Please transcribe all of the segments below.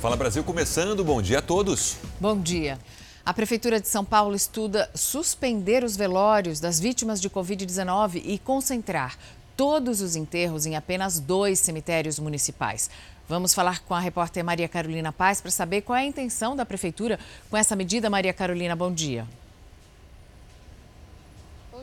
Fala Brasil começando, bom dia a todos. Bom dia. A Prefeitura de São Paulo estuda suspender os velórios das vítimas de Covid-19 e concentrar todos os enterros em apenas dois cemitérios municipais. Vamos falar com a repórter Maria Carolina Paz para saber qual é a intenção da Prefeitura com essa medida. Maria Carolina, bom dia.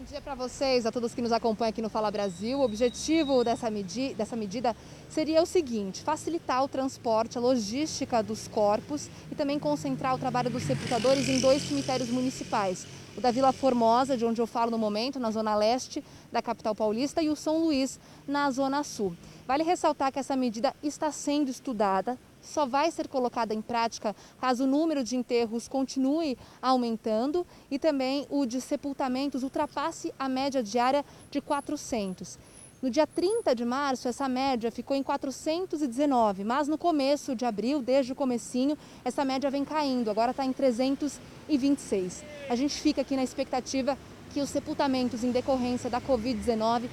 Dia para vocês, a todos que nos acompanham aqui no Fala Brasil. O objetivo dessa, medi dessa medida seria o seguinte: facilitar o transporte, a logística dos corpos e também concentrar o trabalho dos sepultadores em dois cemitérios municipais. O da Vila Formosa, de onde eu falo no momento, na zona leste da capital paulista, e o São Luís, na zona sul. Vale ressaltar que essa medida está sendo estudada, só vai ser colocada em prática caso o número de enterros continue aumentando e também o de sepultamentos ultrapasse a média diária de 400. No dia 30 de março, essa média ficou em 419, mas no começo de abril, desde o comecinho, essa média vem caindo, agora está em 326. A gente fica aqui na expectativa que os sepultamentos em decorrência da Covid-19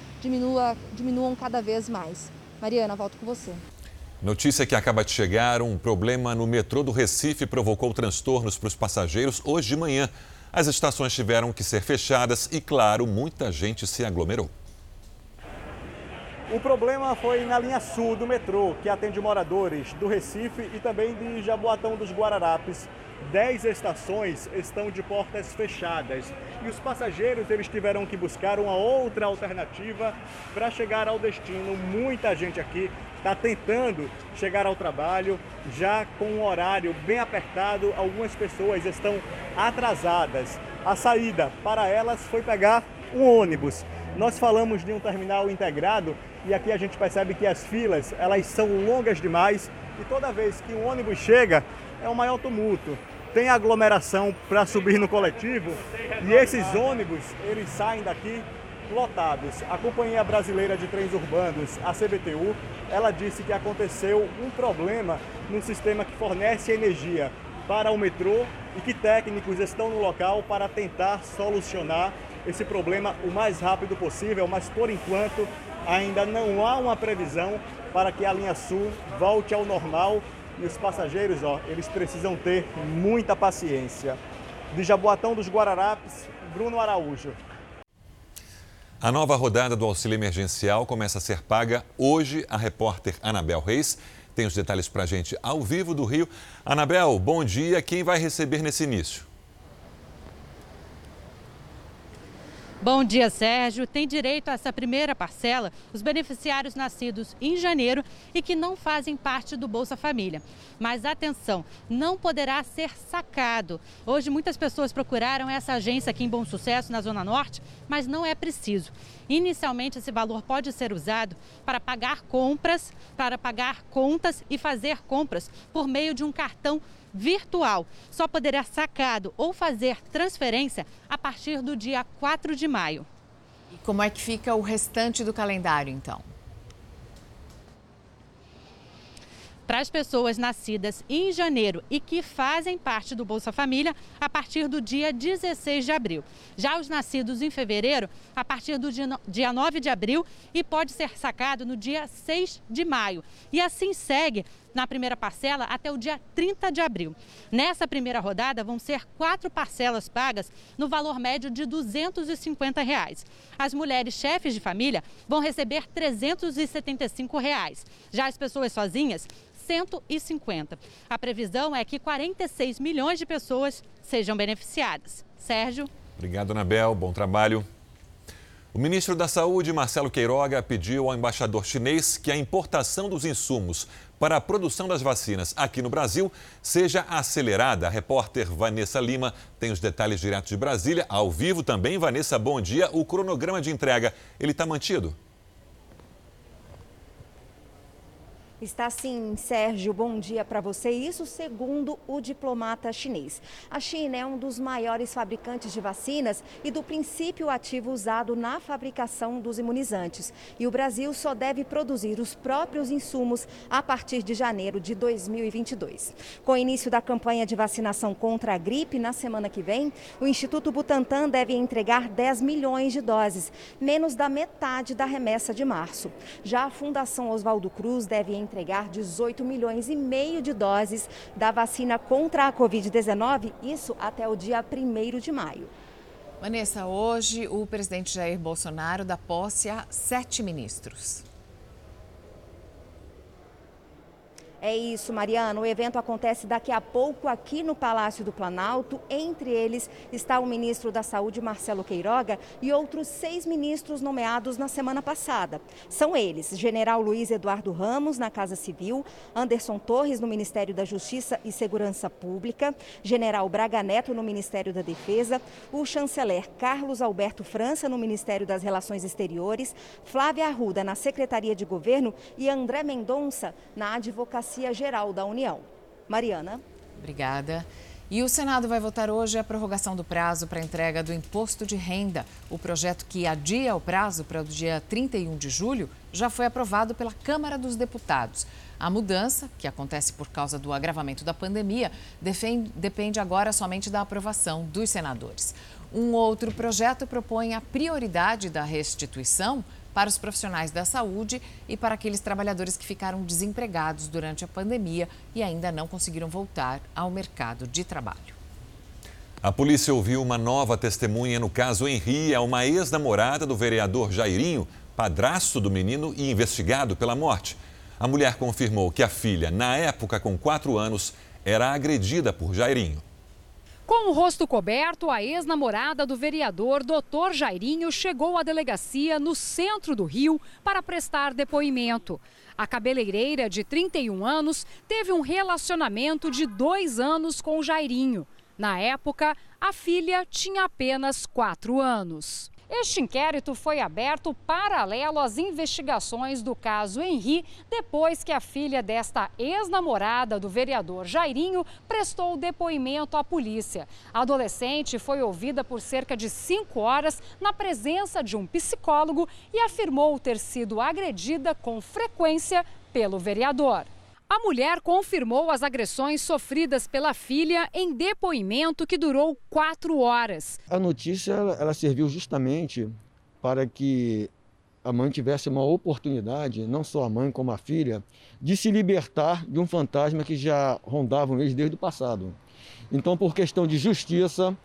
diminuam cada vez mais. Mariana, volto com você. Notícia que acaba de chegar: um problema no metrô do Recife provocou transtornos para os passageiros hoje de manhã. As estações tiveram que ser fechadas e, claro, muita gente se aglomerou. O problema foi na linha sul do metrô, que atende moradores do Recife e também de Jaboatão dos Guararapes. Dez estações estão de portas fechadas e os passageiros eles tiveram que buscar uma outra alternativa para chegar ao destino. Muita gente aqui está tentando chegar ao trabalho já com um horário bem apertado. Algumas pessoas estão atrasadas. A saída para elas foi pegar um ônibus. Nós falamos de um terminal integrado e aqui a gente percebe que as filas elas são longas demais e toda vez que um ônibus chega é um maior tumulto. Tem aglomeração para subir no coletivo e esses ônibus eles saem daqui lotados. A Companhia Brasileira de Trens Urbanos, a CBTU, ela disse que aconteceu um problema no sistema que fornece energia para o metrô e que técnicos estão no local para tentar solucionar esse problema o mais rápido possível, mas por enquanto ainda não há uma previsão para que a linha sul volte ao normal e os passageiros, ó, eles precisam ter muita paciência. De Jaboatão dos Guararapes, Bruno Araújo. A nova rodada do auxílio emergencial começa a ser paga hoje. A repórter Anabel Reis tem os detalhes para a gente ao vivo do Rio. Anabel, bom dia. Quem vai receber nesse início? Bom dia, Sérgio. Tem direito a essa primeira parcela os beneficiários nascidos em janeiro e que não fazem parte do Bolsa Família. Mas atenção, não poderá ser sacado. Hoje muitas pessoas procuraram essa agência aqui em Bom Sucesso, na Zona Norte, mas não é preciso. Inicialmente, esse valor pode ser usado para pagar compras, para pagar contas e fazer compras por meio de um cartão virtual. Só poderá sacado ou fazer transferência a partir do dia 4 de maio. E como é que fica o restante do calendário, então? Para as pessoas nascidas em janeiro e que fazem parte do Bolsa Família a partir do dia 16 de abril. Já os nascidos em fevereiro, a partir do dia 9 de abril e pode ser sacado no dia 6 de maio. E assim segue na primeira parcela até o dia 30 de abril. Nessa primeira rodada vão ser quatro parcelas pagas no valor médio de 250 reais. As mulheres chefes de família vão receber 375 reais. Já as pessoas sozinhas, 150. A previsão é que 46 milhões de pessoas sejam beneficiadas. Sérgio. Obrigado, Anabel. Bom trabalho. O ministro da Saúde, Marcelo Queiroga, pediu ao embaixador chinês que a importação dos insumos para a produção das vacinas aqui no Brasil seja acelerada. A repórter Vanessa Lima tem os detalhes direto de Brasília. Ao vivo também, Vanessa, bom dia. O cronograma de entrega, ele está mantido? Está sim, Sérgio. Bom dia para você. Isso segundo o diplomata chinês. A China é um dos maiores fabricantes de vacinas e do princípio ativo usado na fabricação dos imunizantes. E o Brasil só deve produzir os próprios insumos a partir de janeiro de 2022. Com o início da campanha de vacinação contra a gripe na semana que vem, o Instituto Butantan deve entregar 10 milhões de doses, menos da metade da remessa de março. Já a Fundação Oswaldo Cruz deve entregar entregar 18 milhões e meio de doses da vacina contra a Covid-19, isso até o dia 1 de maio. Vanessa, hoje o presidente Jair Bolsonaro dá posse a sete ministros. É isso, Mariana. O evento acontece daqui a pouco aqui no Palácio do Planalto. Entre eles está o ministro da Saúde, Marcelo Queiroga, e outros seis ministros nomeados na semana passada. São eles: General Luiz Eduardo Ramos, na Casa Civil, Anderson Torres, no Ministério da Justiça e Segurança Pública, General Braga Neto, no Ministério da Defesa, o chanceler Carlos Alberto França, no Ministério das Relações Exteriores, Flávia Arruda, na Secretaria de Governo e André Mendonça, na Advocacia Advocacia-Geral da União. Mariana. Obrigada. E o Senado vai votar hoje a prorrogação do prazo para entrega do imposto de renda. O projeto que adia o prazo para o dia 31 de julho já foi aprovado pela Câmara dos Deputados. A mudança, que acontece por causa do agravamento da pandemia, depende agora somente da aprovação dos senadores. Um outro projeto propõe a prioridade da restituição para os profissionais da saúde e para aqueles trabalhadores que ficaram desempregados durante a pandemia e ainda não conseguiram voltar ao mercado de trabalho. A polícia ouviu uma nova testemunha no caso Henri, é uma ex-namorada do vereador Jairinho, padrasto do menino e investigado pela morte. A mulher confirmou que a filha, na época com quatro anos, era agredida por Jairinho. Com o rosto coberto, a ex-namorada do vereador Dr. Jairinho chegou à delegacia no centro do Rio para prestar depoimento. A cabeleireira, de 31 anos, teve um relacionamento de dois anos com Jairinho. Na época, a filha tinha apenas quatro anos. Este inquérito foi aberto paralelo às investigações do caso Henri, depois que a filha desta ex-namorada do vereador Jairinho prestou depoimento à polícia. A adolescente foi ouvida por cerca de cinco horas na presença de um psicólogo e afirmou ter sido agredida com frequência pelo vereador. A mulher confirmou as agressões sofridas pela filha em depoimento que durou quatro horas. A notícia ela, serviu justamente para que a mãe tivesse uma oportunidade, não só a mãe como a filha, de se libertar de um fantasma que já rondava eles desde o passado. Então, por questão de justiça,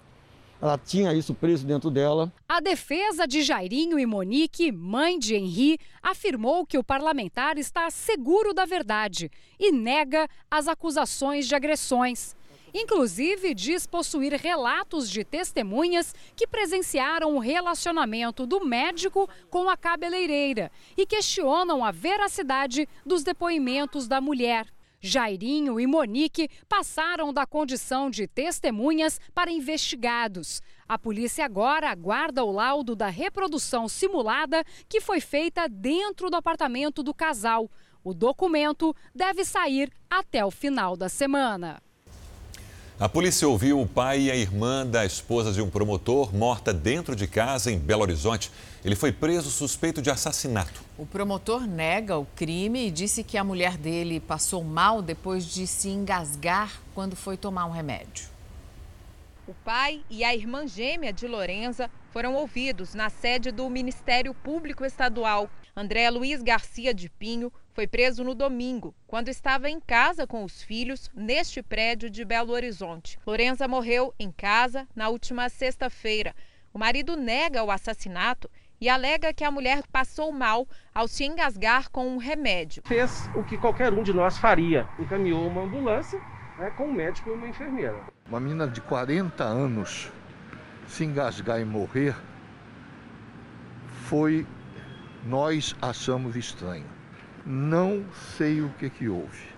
ela tinha isso preso dentro dela. A defesa de Jairinho e Monique, mãe de Henri, afirmou que o parlamentar está seguro da verdade e nega as acusações de agressões. Inclusive, diz possuir relatos de testemunhas que presenciaram o relacionamento do médico com a cabeleireira e questionam a veracidade dos depoimentos da mulher. Jairinho e Monique passaram da condição de testemunhas para investigados. A polícia agora aguarda o laudo da reprodução simulada que foi feita dentro do apartamento do casal. O documento deve sair até o final da semana. A polícia ouviu o pai e a irmã da esposa de um promotor morta dentro de casa em Belo Horizonte. Ele foi preso suspeito de assassinato. O promotor nega o crime e disse que a mulher dele passou mal depois de se engasgar quando foi tomar um remédio. O pai e a irmã gêmea de Lorenza foram ouvidos na sede do Ministério Público Estadual. André Luiz Garcia de Pinho foi preso no domingo, quando estava em casa com os filhos neste prédio de Belo Horizonte. Lorenza morreu em casa na última sexta-feira. O marido nega o assassinato e alega que a mulher passou mal ao se engasgar com um remédio. Fez o que qualquer um de nós faria: encaminhou uma ambulância né, com um médico e uma enfermeira. Uma menina de 40 anos se engasgar e morrer foi. Nós achamos estranho. Não sei o que, que houve.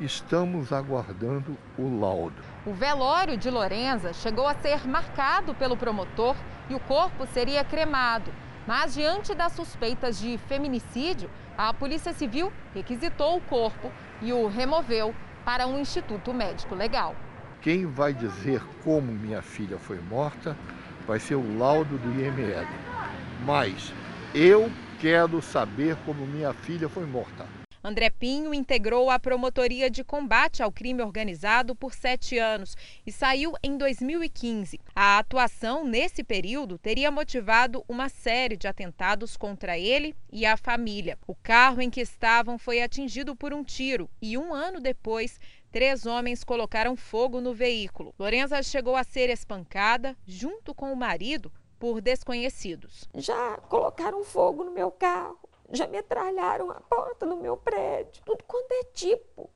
Estamos aguardando o laudo. O velório de Lorenza chegou a ser marcado pelo promotor e o corpo seria cremado. Mas, diante das suspeitas de feminicídio, a Polícia Civil requisitou o corpo e o removeu para um instituto médico legal. Quem vai dizer como minha filha foi morta vai ser o laudo do IML. Mas eu quero saber como minha filha foi morta. André Pinho integrou a Promotoria de Combate ao Crime Organizado por sete anos e saiu em 2015. A atuação nesse período teria motivado uma série de atentados contra ele e a família. O carro em que estavam foi atingido por um tiro e um ano depois Três homens colocaram fogo no veículo. Lorenza chegou a ser espancada, junto com o marido, por desconhecidos. Já colocaram fogo no meu carro, já metralharam a porta do meu prédio, tudo quanto é tipo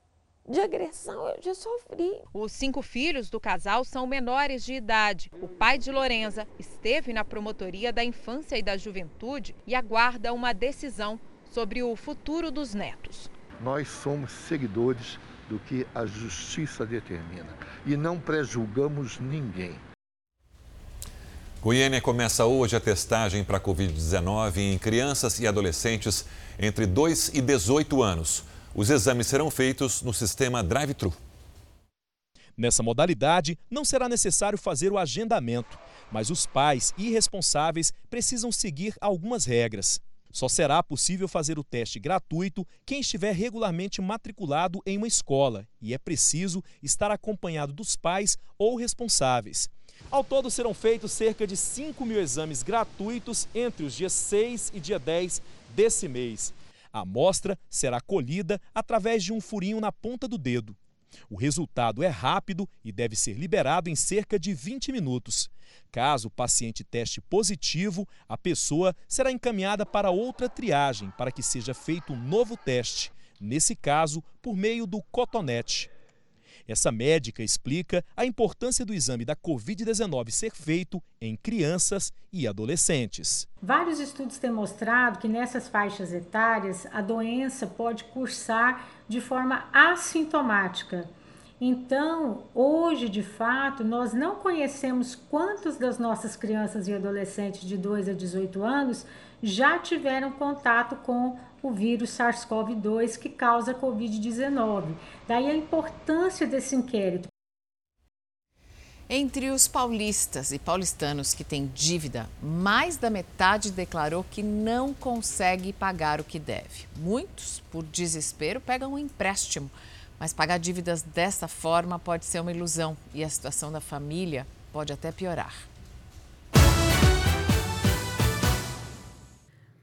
de agressão eu já sofri. Os cinco filhos do casal são menores de idade. O pai de Lorenza esteve na promotoria da infância e da juventude e aguarda uma decisão sobre o futuro dos netos. Nós somos seguidores do que a justiça determina e não prejulgamos ninguém. Goiânia começa hoje a testagem para a Covid-19 em crianças e adolescentes entre 2 e 18 anos. Os exames serão feitos no sistema drive-thru. Nessa modalidade, não será necessário fazer o agendamento, mas os pais e responsáveis precisam seguir algumas regras. Só será possível fazer o teste gratuito quem estiver regularmente matriculado em uma escola e é preciso estar acompanhado dos pais ou responsáveis. Ao todo serão feitos cerca de 5 mil exames gratuitos entre os dias 6 e dia 10 desse mês. A amostra será colhida através de um furinho na ponta do dedo. O resultado é rápido e deve ser liberado em cerca de 20 minutos. Caso o paciente teste positivo, a pessoa será encaminhada para outra triagem para que seja feito um novo teste, nesse caso, por meio do cotonete. Essa médica explica a importância do exame da Covid-19 ser feito em crianças e adolescentes. Vários estudos têm mostrado que nessas faixas etárias a doença pode cursar de forma assintomática. Então, hoje, de fato, nós não conhecemos quantos das nossas crianças e adolescentes de 2 a 18 anos já tiveram contato com o vírus SARS-CoV-2 que causa Covid-19. Daí a importância desse inquérito. Entre os paulistas e paulistanos que têm dívida, mais da metade declarou que não consegue pagar o que deve. Muitos, por desespero, pegam um empréstimo. Mas pagar dívidas dessa forma pode ser uma ilusão e a situação da família pode até piorar.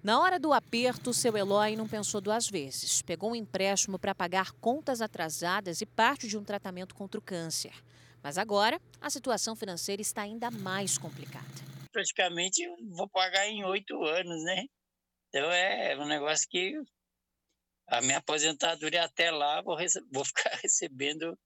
Na hora do aperto, seu Eloy não pensou duas vezes. Pegou um empréstimo para pagar contas atrasadas e parte de um tratamento contra o câncer. Mas agora, a situação financeira está ainda mais complicada. Praticamente vou pagar em oito anos, né? Então é um negócio que a minha aposentadoria até lá vou, vou ficar recebendo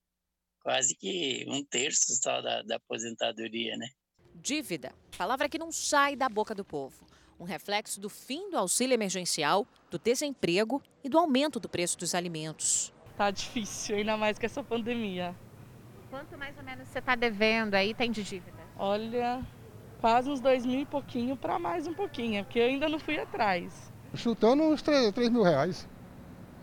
quase que um terço só da, da aposentadoria, né? Dívida, palavra que não sai da boca do povo um reflexo do fim do auxílio emergencial, do desemprego e do aumento do preço dos alimentos. Tá difícil, ainda mais com essa pandemia. Quanto mais ou menos você está devendo aí, tem de dívida? Olha, quase uns dois mil e pouquinho para mais um pouquinho, porque eu ainda não fui atrás. Chutando uns 3, 3 mil reais.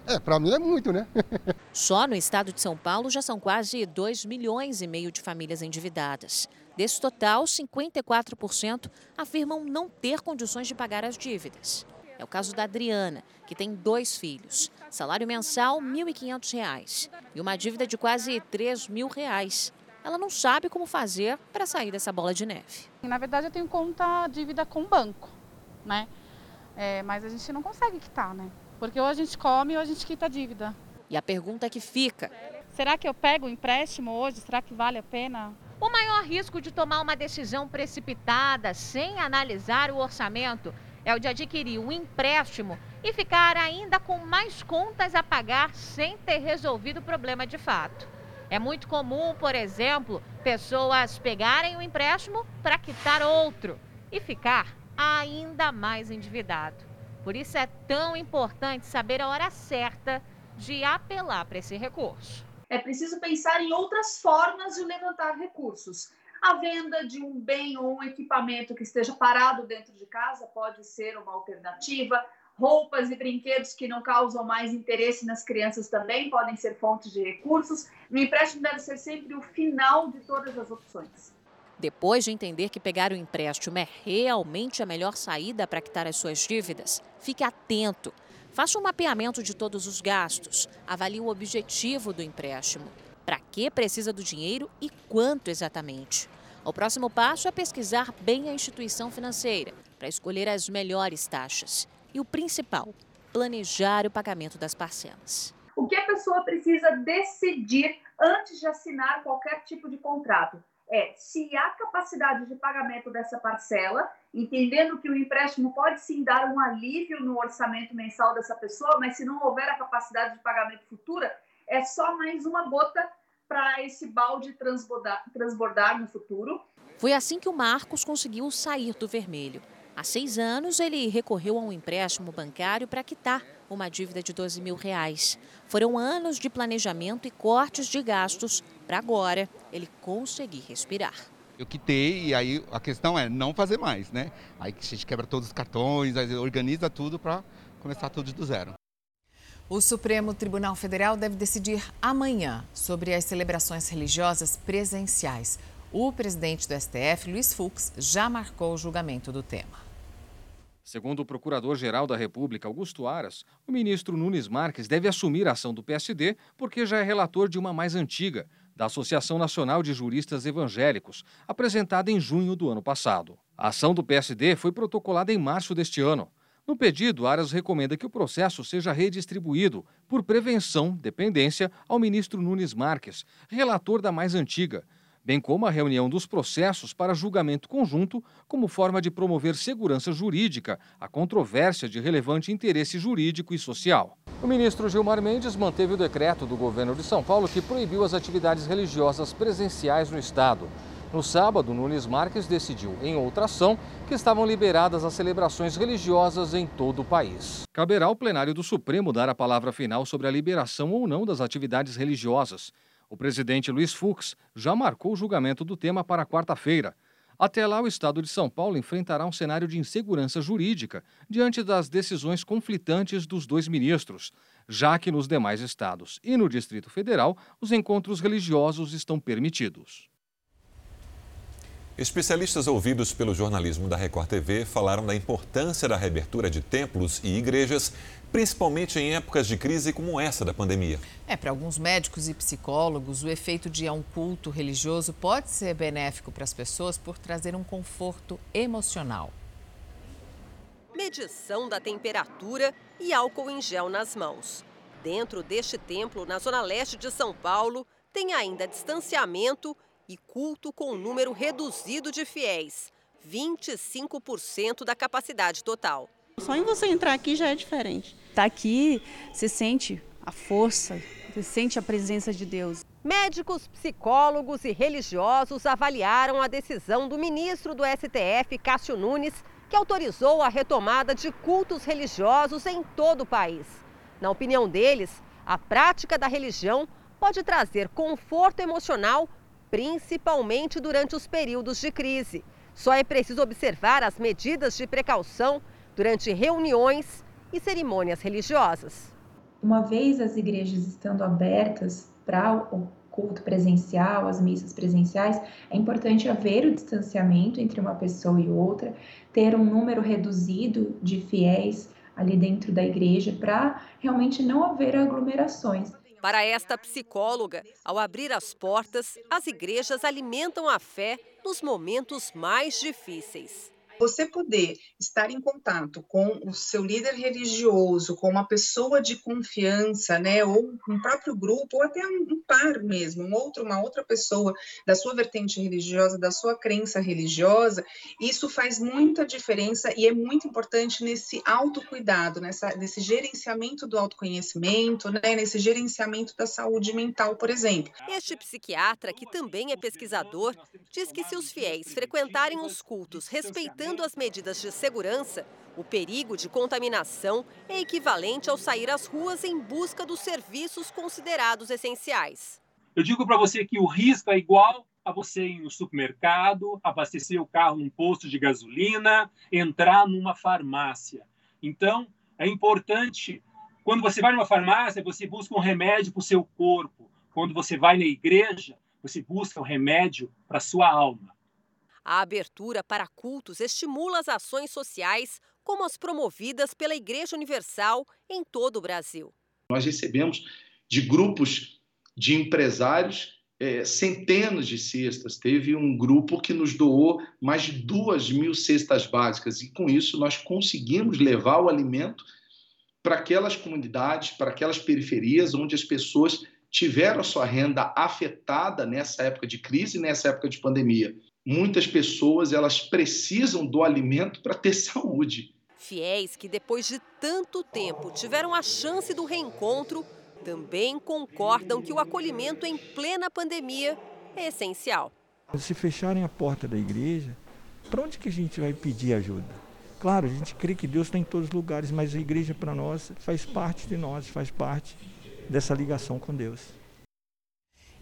É, para mim é muito, né? Só no estado de São Paulo já são quase 2 milhões e meio de famílias endividadas. Desse total, 54% afirmam não ter condições de pagar as dívidas. É o caso da Adriana, que tem dois filhos. Salário mensal, R$ 1.500 e uma dívida de quase 3 mil reais. Ela não sabe como fazer para sair dessa bola de neve. Na verdade, eu tenho conta dívida com o banco, né? É, mas a gente não consegue quitar, né? Porque ou a gente come ou a gente quita a dívida. E a pergunta que fica: será que eu pego o empréstimo hoje? Será que vale a pena? O maior risco de tomar uma decisão precipitada sem analisar o orçamento é o de adquirir um empréstimo e ficar ainda com mais contas a pagar sem ter resolvido o problema de fato. É muito comum, por exemplo, pessoas pegarem o um empréstimo para quitar outro e ficar ainda mais endividado. Por isso é tão importante saber a hora certa de apelar para esse recurso. É preciso pensar em outras formas de levantar recursos. A venda de um bem ou um equipamento que esteja parado dentro de casa pode ser uma alternativa. Roupas e brinquedos que não causam mais interesse nas crianças também podem ser fontes de recursos. O empréstimo deve ser sempre o final de todas as opções. Depois de entender que pegar o empréstimo é realmente a melhor saída para quitar as suas dívidas, fique atento. Faça um mapeamento de todos os gastos, avalie o objetivo do empréstimo, para que precisa do dinheiro e quanto exatamente. O próximo passo é pesquisar bem a instituição financeira para escolher as melhores taxas. E o principal, planejar o pagamento das parcelas. O que a pessoa precisa decidir antes de assinar qualquer tipo de contrato é se há capacidade de pagamento dessa parcela, entendendo que o empréstimo pode sim dar um alívio no orçamento mensal dessa pessoa, mas se não houver a capacidade de pagamento futura, é só mais uma gota para esse balde transbordar, transbordar no futuro. Foi assim que o Marcos conseguiu sair do vermelho. Há seis anos, ele recorreu a um empréstimo bancário para quitar uma dívida de 12 mil reais. Foram anos de planejamento e cortes de gastos para agora ele conseguir respirar. Eu quitei e aí a questão é não fazer mais, né? Aí a gente quebra todos os cartões, organiza tudo para começar tudo do zero. O Supremo Tribunal Federal deve decidir amanhã sobre as celebrações religiosas presenciais. O presidente do STF, Luiz Fux, já marcou o julgamento do tema. Segundo o Procurador-Geral da República, Augusto Aras, o ministro Nunes Marques deve assumir a ação do PSD porque já é relator de uma mais antiga, da Associação Nacional de Juristas Evangélicos, apresentada em junho do ano passado. A ação do PSD foi protocolada em março deste ano. No pedido, Aras recomenda que o processo seja redistribuído, por prevenção, dependência, ao ministro Nunes Marques, relator da mais antiga, bem como a reunião dos processos para julgamento conjunto, como forma de promover segurança jurídica à controvérsia de relevante interesse jurídico e social. O ministro Gilmar Mendes manteve o decreto do governo de São Paulo que proibiu as atividades religiosas presenciais no estado. No sábado, Nunes Marques decidiu, em outra ação, que estavam liberadas as celebrações religiosas em todo o país. Caberá ao plenário do Supremo dar a palavra final sobre a liberação ou não das atividades religiosas. O presidente Luiz Fux já marcou o julgamento do tema para quarta-feira. Até lá, o estado de São Paulo enfrentará um cenário de insegurança jurídica diante das decisões conflitantes dos dois ministros, já que nos demais estados e no Distrito Federal os encontros religiosos estão permitidos. Especialistas ouvidos pelo jornalismo da Record TV falaram da importância da reabertura de templos e igrejas, principalmente em épocas de crise como essa da pandemia. É, para alguns médicos e psicólogos, o efeito de um culto religioso pode ser benéfico para as pessoas por trazer um conforto emocional. Medição da temperatura e álcool em gel nas mãos. Dentro deste templo, na zona leste de São Paulo, tem ainda distanciamento e culto com um número reduzido de fiéis, 25% da capacidade total. Só em você entrar aqui já é diferente. Tá aqui, você sente a força, você sente a presença de Deus. Médicos, psicólogos e religiosos avaliaram a decisão do ministro do STF, Cássio Nunes, que autorizou a retomada de cultos religiosos em todo o país. Na opinião deles, a prática da religião pode trazer conforto emocional principalmente durante os períodos de crise. Só é preciso observar as medidas de precaução durante reuniões e cerimônias religiosas. Uma vez as igrejas estando abertas para o culto presencial, as missas presenciais, é importante haver o distanciamento entre uma pessoa e outra, ter um número reduzido de fiéis ali dentro da igreja para realmente não haver aglomerações. Para esta psicóloga, ao abrir as portas, as igrejas alimentam a fé nos momentos mais difíceis. Você poder estar em contato com o seu líder religioso, com uma pessoa de confiança, né, ou um próprio grupo, ou até um par mesmo, um outro, uma outra pessoa da sua vertente religiosa, da sua crença religiosa, isso faz muita diferença e é muito importante nesse autocuidado, nessa, nesse gerenciamento do autoconhecimento, né, nesse gerenciamento da saúde mental, por exemplo. Este psiquiatra, que também é pesquisador, diz que se os fiéis frequentarem os cultos respeitando respeitando as medidas de segurança, o perigo de contaminação é equivalente ao sair às ruas em busca dos serviços considerados essenciais. Eu digo para você que o risco é igual a você ir no supermercado, abastecer o carro num posto de gasolina, entrar numa farmácia. Então, é importante, quando você vai numa farmácia, você busca um remédio para o seu corpo. Quando você vai na igreja, você busca um remédio para a sua alma. A abertura para cultos estimula as ações sociais como as promovidas pela Igreja Universal em todo o Brasil. Nós recebemos de grupos de empresários é, centenas de cestas. Teve um grupo que nos doou mais de duas mil cestas básicas e com isso nós conseguimos levar o alimento para aquelas comunidades, para aquelas periferias onde as pessoas tiveram a sua renda afetada nessa época de crise, nessa época de pandemia. Muitas pessoas elas precisam do alimento para ter saúde. Fiéis que depois de tanto tempo tiveram a chance do reencontro também concordam que o acolhimento em plena pandemia é essencial. Se fecharem a porta da igreja, para onde que a gente vai pedir ajuda? Claro, a gente crê que Deus está em todos os lugares, mas a igreja para nós faz parte de nós, faz parte dessa ligação com Deus.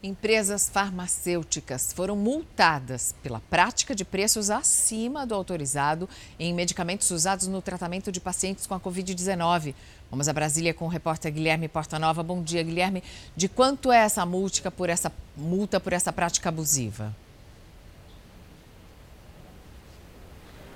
Empresas farmacêuticas foram multadas pela prática de preços acima do autorizado em medicamentos usados no tratamento de pacientes com a Covid-19. Vamos a Brasília com o repórter Guilherme Portanova. Bom dia, Guilherme. De quanto é essa multa por essa, multa por essa prática abusiva?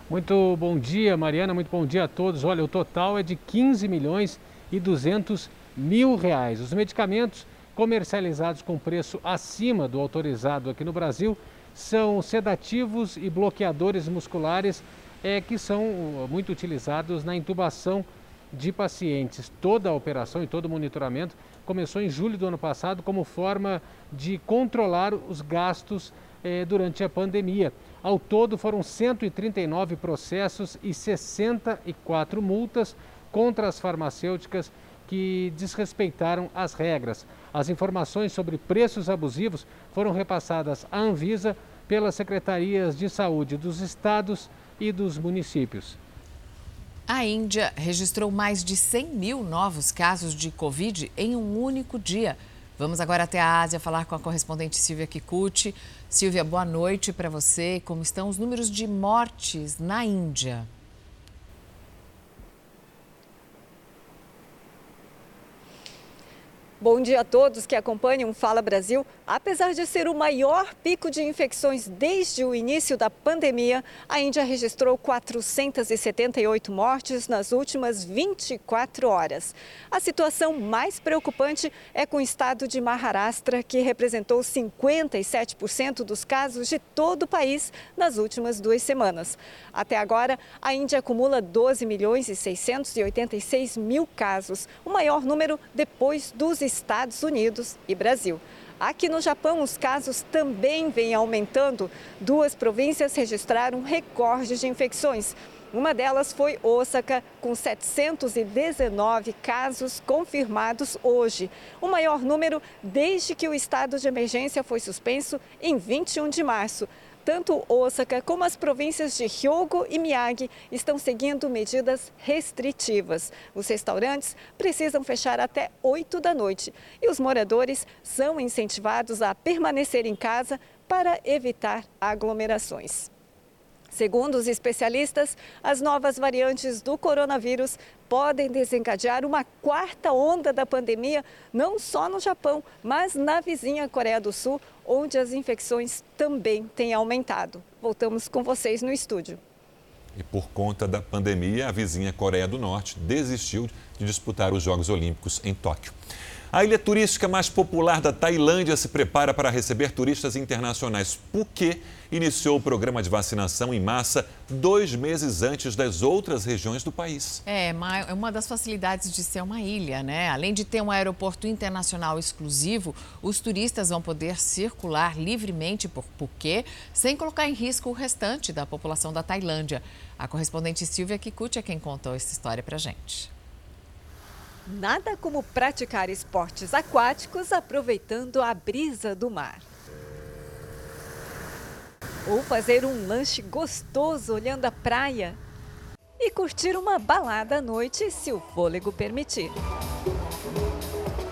Muito bom dia, Mariana. Muito bom dia a todos. Olha, o total é de 15 milhões e 200 mil reais. Os medicamentos comercializados com preço acima do autorizado aqui no Brasil são sedativos e bloqueadores musculares é, que são uh, muito utilizados na intubação de pacientes. Toda a operação e todo o monitoramento começou em julho do ano passado como forma de controlar os gastos eh, durante a pandemia. Ao todo, foram 139 processos e 64 multas contra as farmacêuticas que desrespeitaram as regras. As informações sobre preços abusivos foram repassadas à Anvisa pelas secretarias de saúde dos estados e dos municípios. A Índia registrou mais de 100 mil novos casos de Covid em um único dia. Vamos agora até a Ásia falar com a correspondente Silvia Kikuchi. Silvia, boa noite para você. Como estão os números de mortes na Índia? Bom dia a todos que acompanham Fala Brasil. Apesar de ser o maior pico de infecções desde o início da pandemia, a Índia registrou 478 mortes nas últimas 24 horas. A situação mais preocupante é com o estado de Maharashtra, que representou 57% dos casos de todo o país nas últimas duas semanas. Até agora, a Índia acumula 12 milhões e 686 mil casos, o maior número depois dos Estados Unidos e Brasil. Aqui no Japão, os casos também vêm aumentando. Duas províncias registraram recordes de infecções. Uma delas foi Osaka, com 719 casos confirmados hoje, o maior número desde que o estado de emergência foi suspenso em 21 de março. Tanto Osaka como as províncias de Hyogo e Miyagi estão seguindo medidas restritivas. Os restaurantes precisam fechar até 8 da noite e os moradores são incentivados a permanecer em casa para evitar aglomerações. Segundo os especialistas, as novas variantes do coronavírus podem desencadear uma quarta onda da pandemia, não só no Japão, mas na vizinha Coreia do Sul, onde as infecções também têm aumentado. Voltamos com vocês no estúdio. E por conta da pandemia, a vizinha Coreia do Norte desistiu de disputar os Jogos Olímpicos em Tóquio. A ilha turística mais popular da Tailândia se prepara para receber turistas internacionais. Phuket iniciou o programa de vacinação em massa dois meses antes das outras regiões do país. É, é uma das facilidades de ser uma ilha, né? Além de ter um aeroporto internacional exclusivo, os turistas vão poder circular livremente por Phuket, sem colocar em risco o restante da população da Tailândia. A correspondente Silvia Kikuchi é quem contou essa história para gente. Nada como praticar esportes aquáticos aproveitando a brisa do mar. Ou fazer um lanche gostoso olhando a praia. E curtir uma balada à noite, se o fôlego permitir.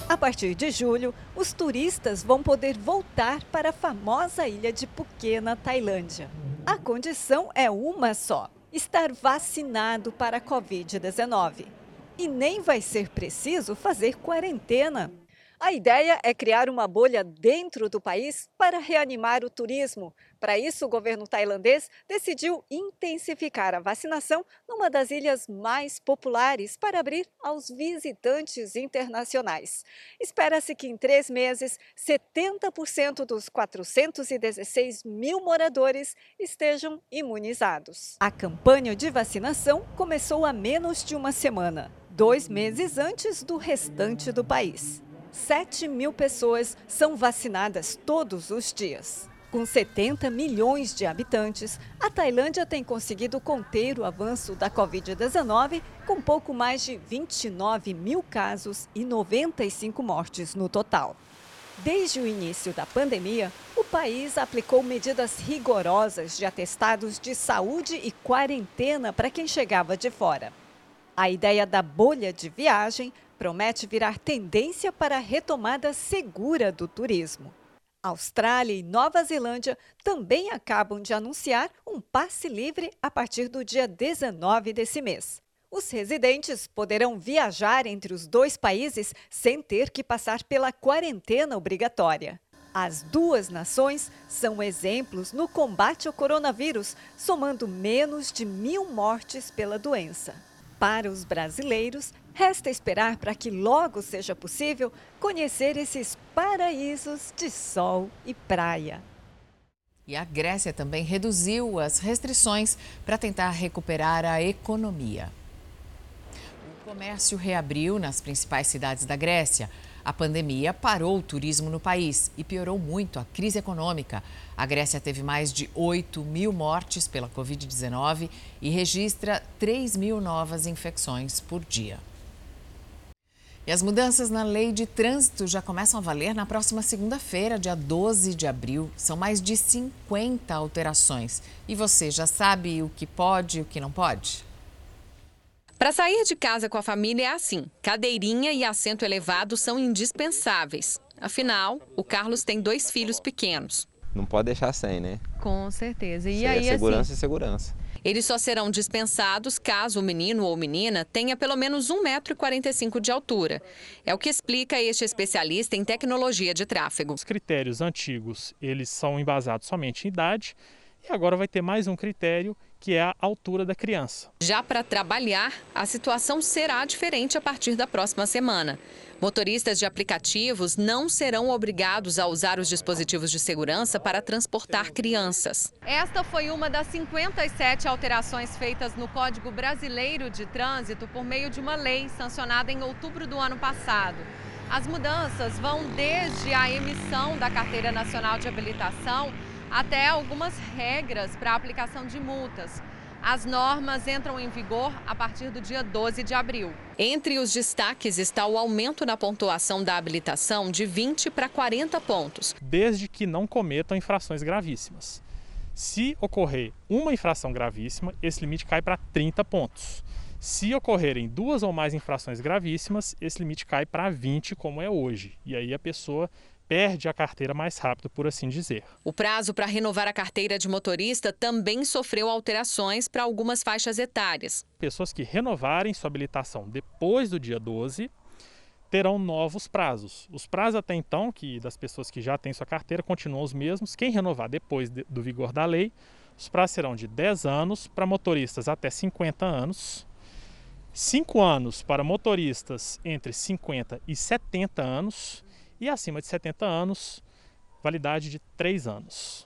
A partir de julho, os turistas vão poder voltar para a famosa ilha de Phuket, na Tailândia. A condição é uma só: estar vacinado para a Covid-19 e nem vai ser preciso fazer quarentena. A ideia é criar uma bolha dentro do país para reanimar o turismo. Para isso, o governo tailandês decidiu intensificar a vacinação numa das ilhas mais populares para abrir aos visitantes internacionais. Espera-se que em três meses, 70% dos 416 mil moradores estejam imunizados. A campanha de vacinação começou há menos de uma semana, dois meses antes do restante do país. 7 mil pessoas são vacinadas todos os dias. Com 70 milhões de habitantes, a Tailândia tem conseguido conter o avanço da Covid-19 com pouco mais de 29 mil casos e 95 mortes no total. Desde o início da pandemia, o país aplicou medidas rigorosas de atestados de saúde e quarentena para quem chegava de fora. A ideia da bolha de viagem promete virar tendência para a retomada segura do turismo. Austrália e Nova Zelândia também acabam de anunciar um passe livre a partir do dia 19 desse mês. Os residentes poderão viajar entre os dois países sem ter que passar pela quarentena obrigatória. As duas nações são exemplos no combate ao coronavírus, somando menos de mil mortes pela doença. Para os brasileiros, Resta esperar para que logo seja possível conhecer esses paraísos de sol e praia. E a Grécia também reduziu as restrições para tentar recuperar a economia. O comércio reabriu nas principais cidades da Grécia. A pandemia parou o turismo no país e piorou muito a crise econômica. A Grécia teve mais de 8 mil mortes pela Covid-19 e registra 3 mil novas infecções por dia. E as mudanças na lei de trânsito já começam a valer na próxima segunda-feira, dia 12 de abril. São mais de 50 alterações. E você já sabe o que pode e o que não pode? Para sair de casa com a família é assim: cadeirinha e assento elevado são indispensáveis. Afinal, o Carlos tem dois filhos pequenos. Não pode deixar sem, né? Com certeza. E Isso aí, é segurança assim, e segurança. Eles só serão dispensados caso o menino ou menina tenha pelo menos 1,45m de altura. É o que explica este especialista em tecnologia de tráfego. Os critérios antigos, eles são embasados somente em idade e agora vai ter mais um critério que é a altura da criança. Já para trabalhar, a situação será diferente a partir da próxima semana. Motoristas de aplicativos não serão obrigados a usar os dispositivos de segurança para transportar crianças. Esta foi uma das 57 alterações feitas no Código Brasileiro de Trânsito por meio de uma lei sancionada em outubro do ano passado. As mudanças vão desde a emissão da Carteira Nacional de Habilitação até algumas regras para a aplicação de multas. As normas entram em vigor a partir do dia 12 de abril. Entre os destaques está o aumento na pontuação da habilitação de 20 para 40 pontos. Desde que não cometam infrações gravíssimas. Se ocorrer uma infração gravíssima, esse limite cai para 30 pontos. Se ocorrerem duas ou mais infrações gravíssimas, esse limite cai para 20, como é hoje. E aí a pessoa perde a carteira mais rápido, por assim dizer. O prazo para renovar a carteira de motorista também sofreu alterações para algumas faixas etárias. Pessoas que renovarem sua habilitação depois do dia 12 terão novos prazos. Os prazos até então, que das pessoas que já têm sua carteira, continuam os mesmos. Quem renovar depois do vigor da lei, os prazos serão de 10 anos para motoristas até 50 anos, 5 anos para motoristas entre 50 e 70 anos e acima de 70 anos, validade de 3 anos.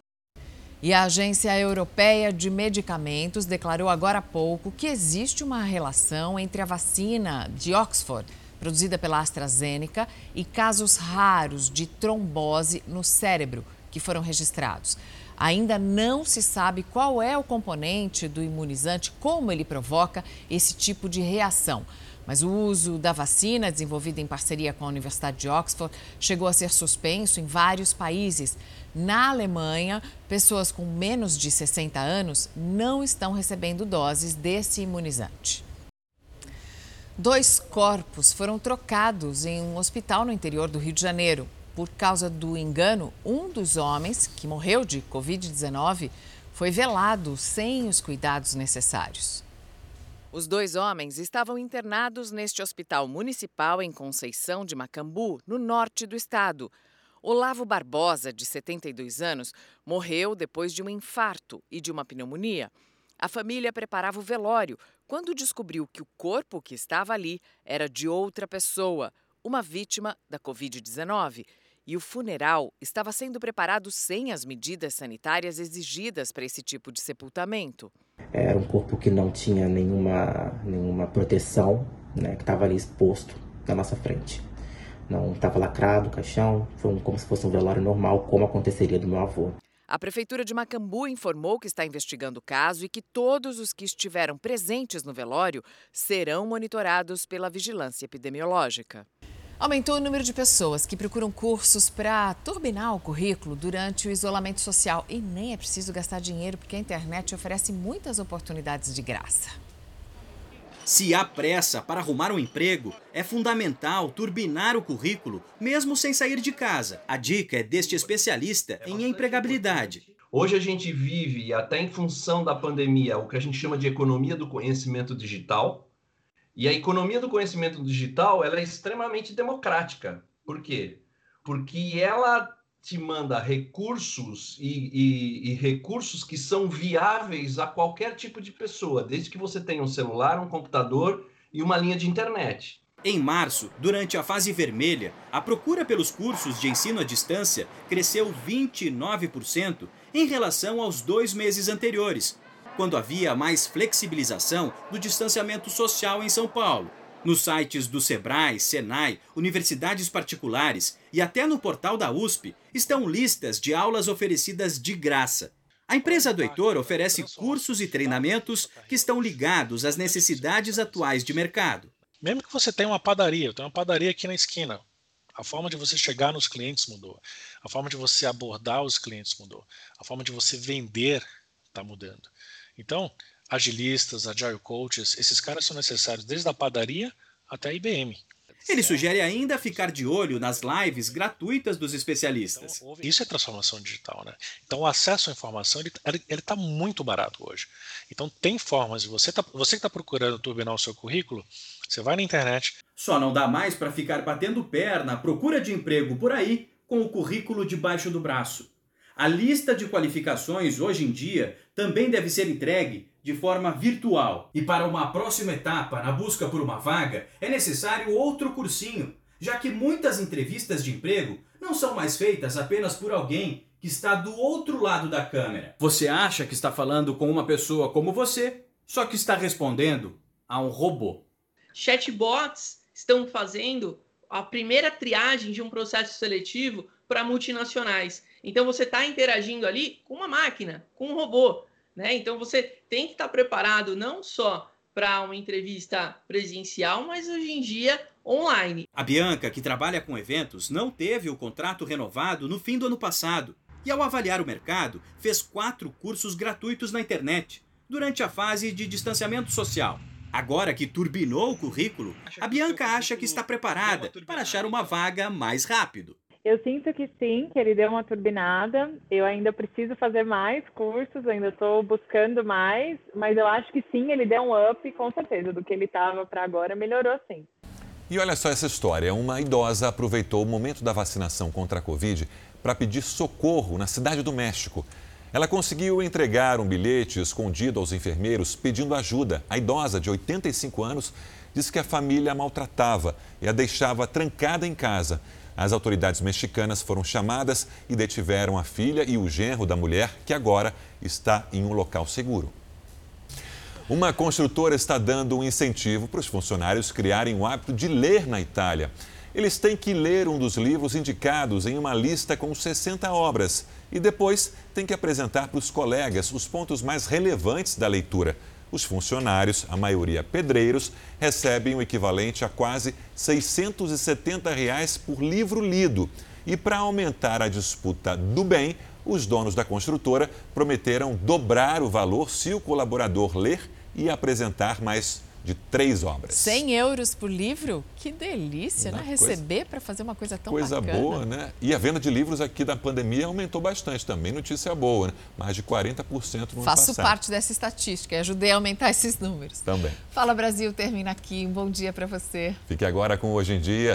E a Agência Europeia de Medicamentos declarou agora há pouco que existe uma relação entre a vacina de Oxford, produzida pela AstraZeneca, e casos raros de trombose no cérebro que foram registrados. Ainda não se sabe qual é o componente do imunizante, como ele provoca esse tipo de reação. Mas o uso da vacina, desenvolvida em parceria com a Universidade de Oxford, chegou a ser suspenso em vários países. Na Alemanha, pessoas com menos de 60 anos não estão recebendo doses desse imunizante. Dois corpos foram trocados em um hospital no interior do Rio de Janeiro. Por causa do engano, um dos homens, que morreu de Covid-19, foi velado sem os cuidados necessários. Os dois homens estavam internados neste hospital municipal em Conceição de Macambu, no norte do estado. Olavo Barbosa, de 72 anos, morreu depois de um infarto e de uma pneumonia. A família preparava o velório quando descobriu que o corpo que estava ali era de outra pessoa, uma vítima da Covid-19. E o funeral estava sendo preparado sem as medidas sanitárias exigidas para esse tipo de sepultamento. Era um corpo que não tinha nenhuma, nenhuma proteção, né, que estava ali exposto na nossa frente. Não estava lacrado o caixão, foi um, como se fosse um velório normal, como aconteceria do meu avô. A Prefeitura de Macambu informou que está investigando o caso e que todos os que estiveram presentes no velório serão monitorados pela vigilância epidemiológica. Aumentou o número de pessoas que procuram cursos para turbinar o currículo durante o isolamento social. E nem é preciso gastar dinheiro, porque a internet oferece muitas oportunidades de graça. Se há pressa para arrumar um emprego, é fundamental turbinar o currículo, mesmo sem sair de casa. A dica é deste especialista em empregabilidade. Hoje a gente vive, até em função da pandemia, o que a gente chama de economia do conhecimento digital. E a economia do conhecimento digital ela é extremamente democrática. Por quê? Porque ela te manda recursos e, e, e, recursos que são viáveis a qualquer tipo de pessoa, desde que você tenha um celular, um computador e uma linha de internet. Em março, durante a fase vermelha, a procura pelos cursos de ensino à distância cresceu 29% em relação aos dois meses anteriores, quando havia mais flexibilização do distanciamento social em São Paulo. Nos sites do Sebrae, Senai, universidades particulares e até no portal da USP estão listas de aulas oferecidas de graça. A empresa do Heitor oferece cursos e treinamentos que estão ligados às necessidades atuais de mercado. Mesmo que você tenha uma padaria, tenho uma padaria aqui na esquina. A forma de você chegar nos clientes mudou. A forma de você abordar os clientes mudou. A forma de você vender está mudando. Então, agilistas, agile coaches, esses caras são necessários desde a padaria até a IBM. Ele sugere ainda ficar de olho nas lives gratuitas dos especialistas. Então, isso é transformação digital, né? Então o acesso à informação ele está muito barato hoje. Então tem formas de você tá, você que está procurando turbinar o seu currículo, você vai na internet. Só não dá mais para ficar batendo perna procura de emprego por aí com o currículo debaixo do braço. A lista de qualificações hoje em dia também deve ser entregue de forma virtual. E para uma próxima etapa na busca por uma vaga, é necessário outro cursinho, já que muitas entrevistas de emprego não são mais feitas apenas por alguém que está do outro lado da câmera. Você acha que está falando com uma pessoa como você, só que está respondendo a um robô. Chatbots estão fazendo a primeira triagem de um processo seletivo para multinacionais. Então você está interagindo ali com uma máquina, com um robô. Né? Então você tem que estar preparado não só para uma entrevista presencial, mas hoje em dia online. A Bianca, que trabalha com eventos, não teve o contrato renovado no fim do ano passado. E ao avaliar o mercado, fez quatro cursos gratuitos na internet, durante a fase de distanciamento social. Agora que turbinou o currículo, a Bianca acha que está preparada para achar uma vaga mais rápido. Eu sinto que sim, que ele deu uma turbinada. Eu ainda preciso fazer mais cursos, ainda estou buscando mais, mas eu acho que sim, ele deu um up, com certeza, do que ele estava para agora, melhorou sim. E olha só essa história: uma idosa aproveitou o momento da vacinação contra a Covid para pedir socorro na cidade do México. Ela conseguiu entregar um bilhete escondido aos enfermeiros pedindo ajuda. A idosa, de 85 anos, disse que a família a maltratava e a deixava trancada em casa. As autoridades mexicanas foram chamadas e detiveram a filha e o genro da mulher, que agora está em um local seguro. Uma construtora está dando um incentivo para os funcionários criarem o hábito de ler na Itália. Eles têm que ler um dos livros indicados em uma lista com 60 obras e depois têm que apresentar para os colegas os pontos mais relevantes da leitura. Os funcionários, a maioria pedreiros, recebem o equivalente a quase 670 reais por livro lido. E para aumentar a disputa do bem, os donos da construtora prometeram dobrar o valor se o colaborador ler e apresentar mais de três obras. 100 euros por livro? Que delícia, Não, né? coisa- Receber para fazer uma coisa tão Coisa bacana. boa, né? E a venda de livros aqui da pandemia aumentou bastante também. Notícia boa, né? Mais de 40% no ano Faço passado. parte dessa estatística e ajudei a aumentar esses números. Também. Fala Brasil termina aqui. Um bom dia para você. Fique agora com Hoje em Dia.